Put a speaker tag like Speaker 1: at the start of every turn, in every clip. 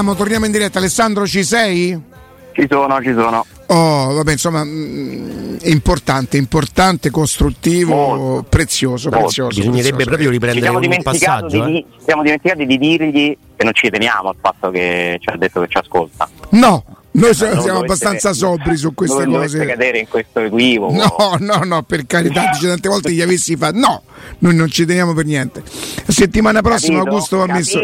Speaker 1: Torniamo, torniamo in diretta. Alessandro, ci sei?
Speaker 2: Ci sono, ci sono.
Speaker 1: Oh, vabbè, insomma, mh, importante, importante, costruttivo,
Speaker 2: Molto.
Speaker 1: prezioso,
Speaker 2: Molto.
Speaker 1: prezioso.
Speaker 3: Bisognerebbe
Speaker 1: prezioso.
Speaker 3: proprio riprendere un passaggio.
Speaker 2: di,
Speaker 3: eh.
Speaker 2: ci siamo dimenticati di dirgli che non ci teniamo al fatto che ci ha detto che ci ascolta.
Speaker 1: No, noi siamo,
Speaker 2: Non
Speaker 1: siamo
Speaker 2: dovesse-
Speaker 1: abbastanza sobri su queste
Speaker 2: non
Speaker 1: cose.
Speaker 2: cadere in questo equivoco.
Speaker 1: No, no, no, per carità, dice tante volte gli avessi fatto. No, noi non ci teniamo per niente. La settimana prossima
Speaker 2: Capito?
Speaker 1: Augusto va messo.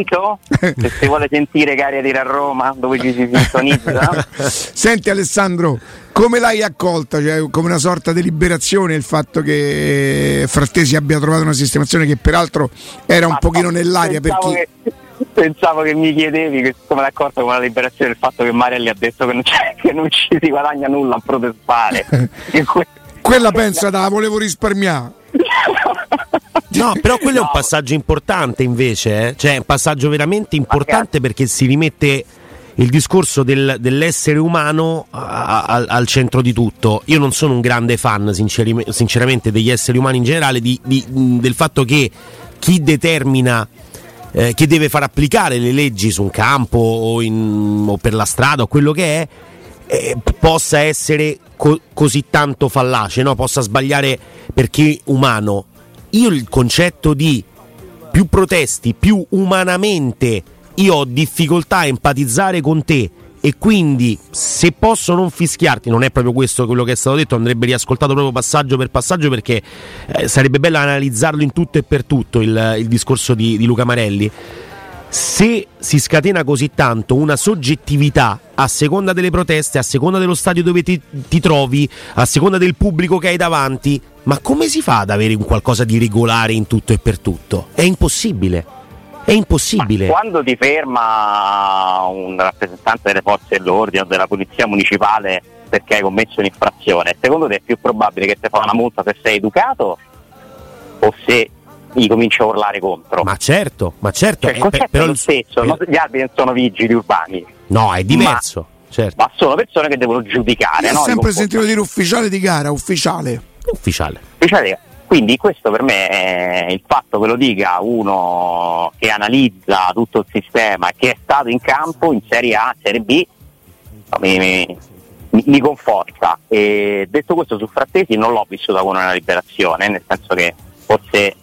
Speaker 2: Se si vuole sentire che aria dire a Roma, dove ci si sintonizza,
Speaker 1: Senti Alessandro, come l'hai accolta? Cioè, come una sorta di liberazione il fatto che Frattesi abbia trovato una sistemazione che peraltro era un
Speaker 2: Ma
Speaker 1: pochino
Speaker 2: no,
Speaker 1: nell'aria per chi...
Speaker 2: che- pensavo che mi chiedevi che come l'hai accorto con la liberazione del fatto che Marelli ha detto che non, c'è- che non ci si guadagna nulla a protestare. Que-
Speaker 1: Quella pensa da volevo risparmiare.
Speaker 3: No, però quello è un
Speaker 2: No.
Speaker 3: passaggio importante invece, eh. cioè è un passaggio veramente importante perché si rimette il discorso del- dell'essere umano a- a- al centro di tutto. Io non sono un grande fan, sinceri- sinceramente, degli esseri umani in generale, di- di- del fatto che chi determina, eh, chi deve far applicare le leggi su un campo o, in- o per la strada o quello che è, eh, possa essere co- così tanto fallace, no? possa sbagliare perché umano. Io il concetto di più protesti, più umanamente io ho difficoltà a empatizzare con te e quindi se posso non fischiarti, non è proprio questo quello che è stato detto, andrebbe riascoltato proprio passaggio per passaggio perché eh, sarebbe bello analizzarlo in tutto e per tutto il, il discorso di, di Luca Marelli. Se si scatena così tanto una soggettività a seconda delle proteste, a seconda dello stadio dove ti, ti trovi, a seconda del pubblico che hai davanti, ma come si fa ad avere un qualcosa di regolare in tutto e per tutto? È impossibile. È impossibile.
Speaker 2: Quando ti ferma un rappresentante delle forze dell'ordine o della polizia municipale perché hai commesso un'infrazione, secondo te è più probabile che ti fa una multa se sei educato o se gli cominci a urlare contro?
Speaker 3: Ma certo, ma certo.
Speaker 2: Cioè, il
Speaker 3: eh,
Speaker 2: concetto
Speaker 3: però
Speaker 2: è lo
Speaker 3: il-
Speaker 2: stesso,
Speaker 3: per-
Speaker 2: gli arbitri non sono vigili urbani,
Speaker 3: No, è diverso. certo.
Speaker 2: ma sono persone che devono giudicare.
Speaker 1: Ho
Speaker 2: no,
Speaker 1: sempre sentito dire ufficiale di gara, ufficiale.
Speaker 3: Ufficiale.
Speaker 2: Speciale. Quindi questo per me è il fatto che lo dica uno che analizza tutto il sistema che è stato in campo in Serie A, Serie B, mi, mi- mi- conforta. E detto questo su Frattesi non l'ho vissuta come una liberazione, nel senso che forse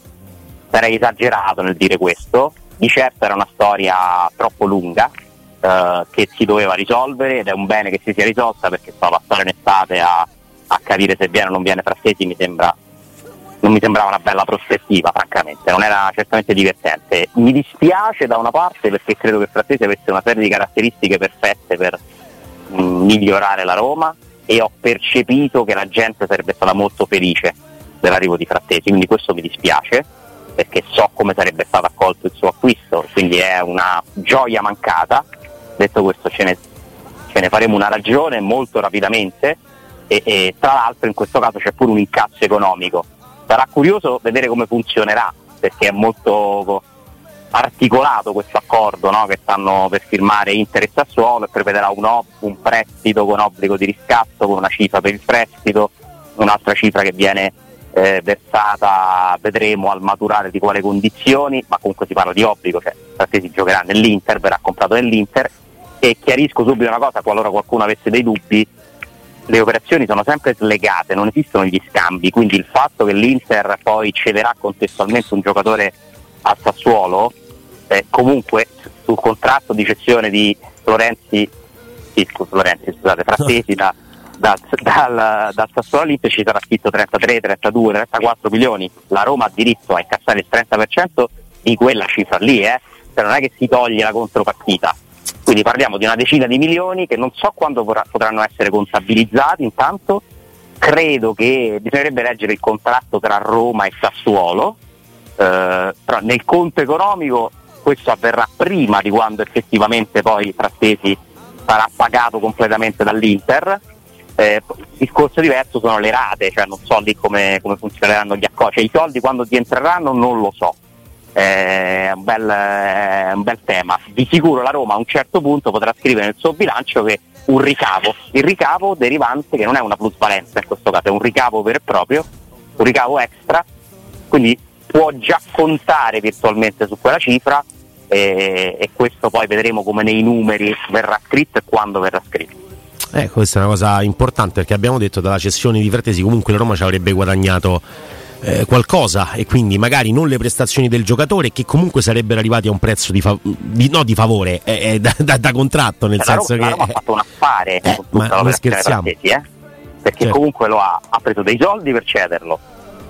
Speaker 2: sarei esagerato nel dire questo, di certo era una storia troppo lunga eh, che si doveva risolvere ed è un bene che si sia risolta perché stava passare in estate a, a capire se viene o non viene Frattesi mi sembra non mi sembrava una bella prospettiva, francamente, non era certamente divertente. Mi dispiace da una parte perché credo che Frattesi avesse una serie di caratteristiche perfette per mh, migliorare la Roma e ho percepito che la gente sarebbe stata molto felice dell'arrivo di Frattesi, quindi questo mi dispiace perché so come sarebbe stato accolto il suo acquisto, quindi è una gioia mancata. Detto questo ce ne, ce ne faremo una ragione molto rapidamente e, e tra l'altro in questo caso c'è pure un incasso economico. Sarà curioso vedere come funzionerà perché è molto articolato questo accordo no? che stanno per firmare Inter e Sassuolo e prevederà un, ob- un prestito con obbligo di riscatto, con una cifra per il prestito, un'altra cifra che viene eh, versata, vedremo al maturare di quale condizioni, ma comunque si parla di obbligo, cioè Frattesi giocherà nell'Inter, verrà comprato nell'Inter e chiarisco subito una cosa qualora qualcuno avesse dei dubbi, le operazioni sono sempre slegate, non esistono gli scambi, quindi il fatto che l'Inter poi cederà contestualmente un giocatore al Sassuolo, eh, comunque sul contratto di cessione di Florenzi, sì, Florenzi scusate, Frattesi da, da- dal, dal Sassuolo all'Inter ci sarà scritto 33, 32, 34 milioni, la Roma ha diritto a incassare il 30% di quella cifra lì, eh? cioè non è che si toglie la contropartita. Quindi parliamo di una decina di milioni che non so quando potranno essere contabilizzati intanto, credo che bisognerebbe leggere il contratto tra Roma e Sassuolo, eh, però nel conto economico questo avverrà prima di quando effettivamente poi Frattesi sarà pagato completamente dall'Inter. Eh, il discorso diverso sono le rate, cioè non so lì come, come funzioneranno gli accordi, cioè, i soldi quando ti entreranno non lo so. È un, bel, è un bel tema. Di sicuro la Roma a un certo punto potrà scrivere nel suo bilancio che un ricavo, il ricavo derivante che non è una plusvalenza in questo caso, è un ricavo vero e proprio, un ricavo extra, quindi può già contare virtualmente su quella cifra e, e questo poi vedremo come nei numeri verrà scritto e quando verrà scritto.
Speaker 3: Eh, questa è una cosa importante perché abbiamo detto dalla cessione di Frattesi comunque la Roma ci avrebbe guadagnato eh, qualcosa e quindi magari non le prestazioni del giocatore che comunque sarebbero arrivati a un prezzo di, fa- di no di favore, eh, da, da, da, contratto, nel
Speaker 2: la
Speaker 3: senso
Speaker 2: Roma,
Speaker 3: che...
Speaker 2: La Roma ha fatto un affare
Speaker 3: eh, ma non scherziamo.
Speaker 2: Frattesi, eh? perché certo. comunque lo ha, ha preso dei soldi per cederlo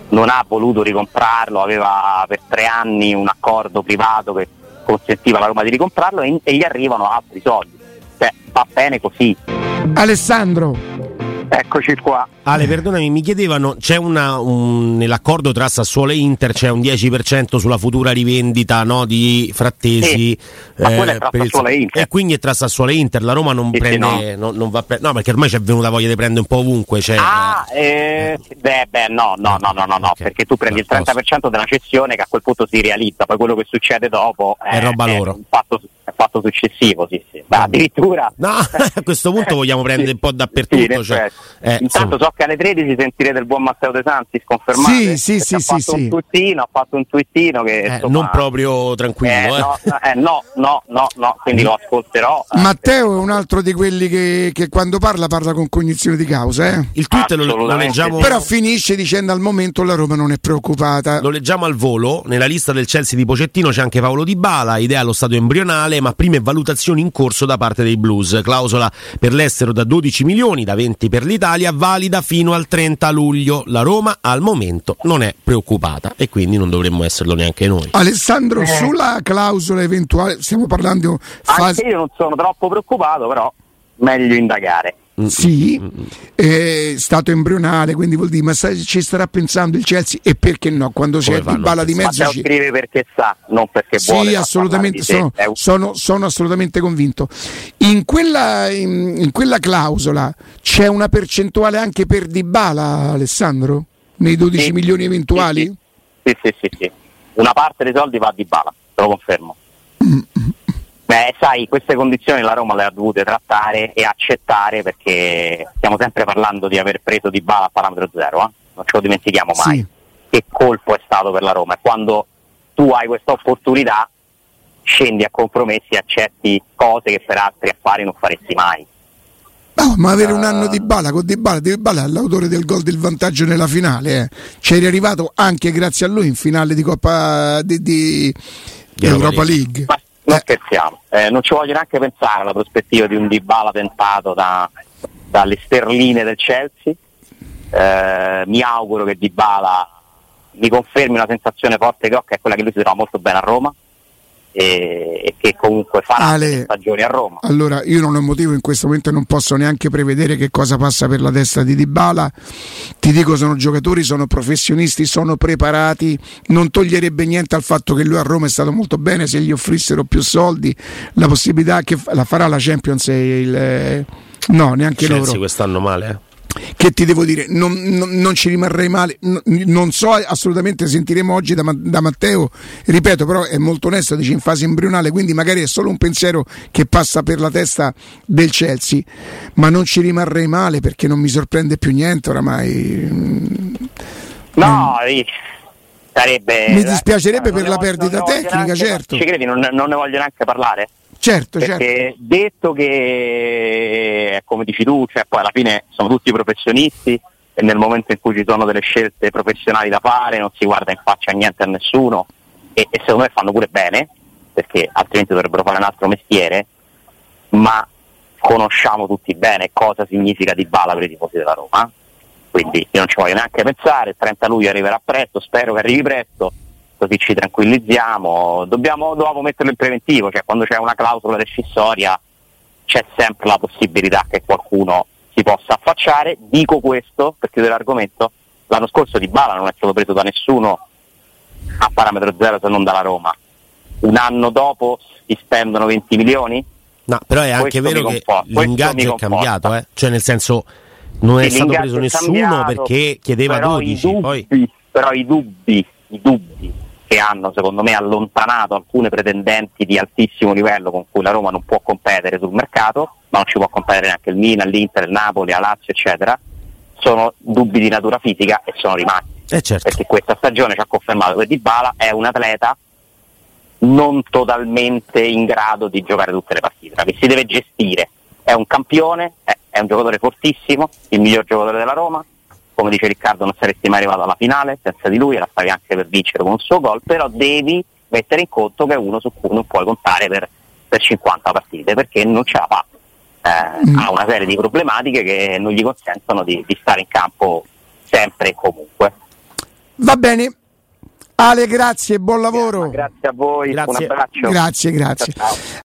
Speaker 2: non ha voluto ricomprarlo, aveva per tre anni un accordo privato che consentiva alla Roma di ricomprarlo e, e gli arrivano altri soldi. Cioè, va bene così.
Speaker 1: Alessandro.
Speaker 2: Eccoci qua.
Speaker 3: Ale, perdonami, mi chiedevano, c'è una, un, nell'accordo tra Sassuolo e Inter c'è un 10% sulla futura rivendita no, di Frattesi.
Speaker 2: Sì, eh, il, e, Inter.
Speaker 3: e quindi è tra Sassuolo e Inter, la Roma non sì, prende, sì, no. Non, non va pre- no, perché ormai c'è venuta voglia di prendere un po' ovunque. Cioè,
Speaker 2: ah, eh, beh, beh, no, no, no, no, no, no okay. perché tu prendi il 30% della cessione che a quel punto si realizza, poi quello che succede dopo
Speaker 3: è, è roba loro.
Speaker 2: È un fatto, fatto successivo, sì, sì. Ma addirittura...
Speaker 3: No, a questo punto vogliamo prendere un po' dappertutto. Cioè,
Speaker 2: eh, Intanto so che alle 13 sentirete il buon Matteo De Santi sconfermare.
Speaker 1: Sì, sì, sì,
Speaker 2: ha
Speaker 1: sì,
Speaker 2: fatto
Speaker 1: sì.
Speaker 2: un twittino, ha fatto un twittino che
Speaker 3: eh,
Speaker 2: insomma,
Speaker 3: non proprio tranquillo,
Speaker 2: eh,
Speaker 3: eh.
Speaker 2: No, eh, no, no, no, no, quindi lo ascolterò. eh.
Speaker 1: Matteo è un altro di quelli che, che quando parla parla con cognizione di causa. Eh?
Speaker 3: Il tweet lo, lo leggiamo.
Speaker 1: Però finisce dicendo al momento la Roma non è preoccupata.
Speaker 3: Lo leggiamo al volo, nella lista del Chelsea di Pocettino c'è anche Paolo Di Bala, idea allo stato embrionale, ma prime valutazioni in corso da parte dei Blues. Clausola per l'estero da 12 milioni, da 20 per l'Italia, valida fino al 30 luglio. La Roma al momento non è preoccupata e quindi non dovremmo esserlo neanche noi.
Speaker 1: Alessandro,
Speaker 2: Eh.
Speaker 1: sulla clausola eventuale, stiamo parlando fase...
Speaker 2: Anche io non sono troppo preoccupato, però meglio indagare.
Speaker 1: Sì, è stato embrionale, quindi vuol dire, ma sa- ci starà pensando il Chelsea e perché no? Quando c'è Di Bala di mezzo
Speaker 2: Matteo
Speaker 1: ci...
Speaker 2: scrive perché sa, non perché vuole.
Speaker 1: Sì, assolutamente, sono,
Speaker 2: di
Speaker 1: sono- sono assolutamente convinto. In quella, in, in quella clausola c'è una percentuale anche per Dybala, Alessandro? Nei 12
Speaker 2: Sì.
Speaker 1: milioni eventuali?
Speaker 2: Sì, sì, sì, sì. Una parte dei soldi va a Di Bala, te lo confermo. Beh, sai, queste condizioni la Roma le ha dovute trattare e accettare perché stiamo sempre parlando di aver preso Di Bala a parametro zero, eh? non ce lo dimentichiamo mai.
Speaker 1: Sì.
Speaker 2: Che colpo è stato per la Roma e quando tu hai questa opportunità scendi a compromessi e accetti cose che per altri affari non faresti mai.
Speaker 1: No, ma avere un anno di Bala con Di Bala, Di Bala è l'autore del gol del vantaggio nella finale. Eh. C'eri arrivato anche grazie a lui in finale di Coppa di, di
Speaker 3: Di
Speaker 1: Europa
Speaker 3: Europa
Speaker 1: League.
Speaker 2: Ma non
Speaker 1: Eh.
Speaker 2: scherziamo, eh, non ci voglio neanche pensare alla prospettiva di un Dybala tentato da- dalle sterline del Chelsea. Eh, mi auguro che Dybala mi confermi una sensazione forte che ho, che è quella che lui si trova molto bene a Roma e, e che comunque farà
Speaker 1: Ale.
Speaker 2: stagioni a Roma.
Speaker 1: Allora, io non ho motivo in questo momento non posso neanche prevedere che cosa passa per la testa di Dybala. Ti dico, sono giocatori, sono professionisti, sono preparati. Non toglierebbe niente al fatto che lui a Roma è stato molto bene se gli offrissero più soldi. La possibilità che la farà la Champions il. eh, No, neanche
Speaker 3: Chelsea
Speaker 1: loro.
Speaker 3: quest'anno male, eh.
Speaker 1: Che ti devo dire? Non, non- non ci rimarrei male. N- non so, assolutamente sentiremo oggi da, da Matteo. Ripeto, però è molto onesto, dice in fase embrionale, quindi magari è solo un pensiero che passa per la testa del Chelsea. Ma non ci rimarrei male perché non mi sorprende più niente oramai. Mm,
Speaker 2: No, eh, sarebbe.
Speaker 1: Mi dispiacerebbe
Speaker 2: non
Speaker 1: per la perdita
Speaker 2: non
Speaker 1: tecnica, certo.
Speaker 2: Ci credi, non, non ne voglio neanche parlare?
Speaker 1: Certo, certo.
Speaker 2: detto che è come dici tu, cioè poi alla fine sono tutti professionisti e nel momento in cui ci sono delle scelte professionali da fare non si guarda in faccia niente a nessuno e, e secondo me fanno pure bene perché altrimenti dovrebbero fare un altro mestiere ma conosciamo tutti bene cosa significa di bala per i tifosi della Roma quindi io non ci voglio neanche pensare il 30 luglio arriverà presto spero che arrivi presto così ci tranquillizziamo. Dobbiamo dopo metterlo in preventivo, cioè quando c'è una clausola rescissoria c'è sempre la possibilità che qualcuno si possa affacciare. Dico questo per chiudere l'argomento, l'anno scorso Di Bala non è stato preso da nessuno a parametro zero se non dalla Roma. Un anno dopo si spendono 20 milioni?
Speaker 3: No, però è anche
Speaker 2: Questo
Speaker 3: vero che l'ingaggio è cambiato, eh. cioè nel senso non è stato preso nessuno
Speaker 2: cambiato,
Speaker 3: perché chiedeva
Speaker 2: però
Speaker 3: 12,
Speaker 2: i dubbi,
Speaker 3: poi
Speaker 2: però i dubbi, i dubbi che hanno secondo me allontanato alcune pretendenti di altissimo livello con cui la Roma non può competere sul mercato, ma non ci può competere neanche il Milan, l'Inter, il Napoli, la Lazio, eccetera, sono dubbi di natura fisica e sono rimasti.
Speaker 3: eh certo.
Speaker 2: Perché questa stagione ci ha confermato che Dybala è un atleta non totalmente in grado di giocare tutte le partite, che si deve gestire. È un campione, è un giocatore fortissimo, il miglior giocatore della Roma, come dice Riccardo non saresti mai arrivato alla finale senza di lui, la stavi anche per vincere con un suo gol, però devi mettere in conto che è uno su cui non puoi contare per, per 50 partite perché non ce la fa. Eh, mm. Ha una serie di problematiche che non gli consentono di, di stare in campo sempre e comunque.
Speaker 1: Va bene, Ale, grazie, buon lavoro.
Speaker 2: Grazie a voi, grazie. un abbraccio.
Speaker 1: Grazie, grazie. Ciao.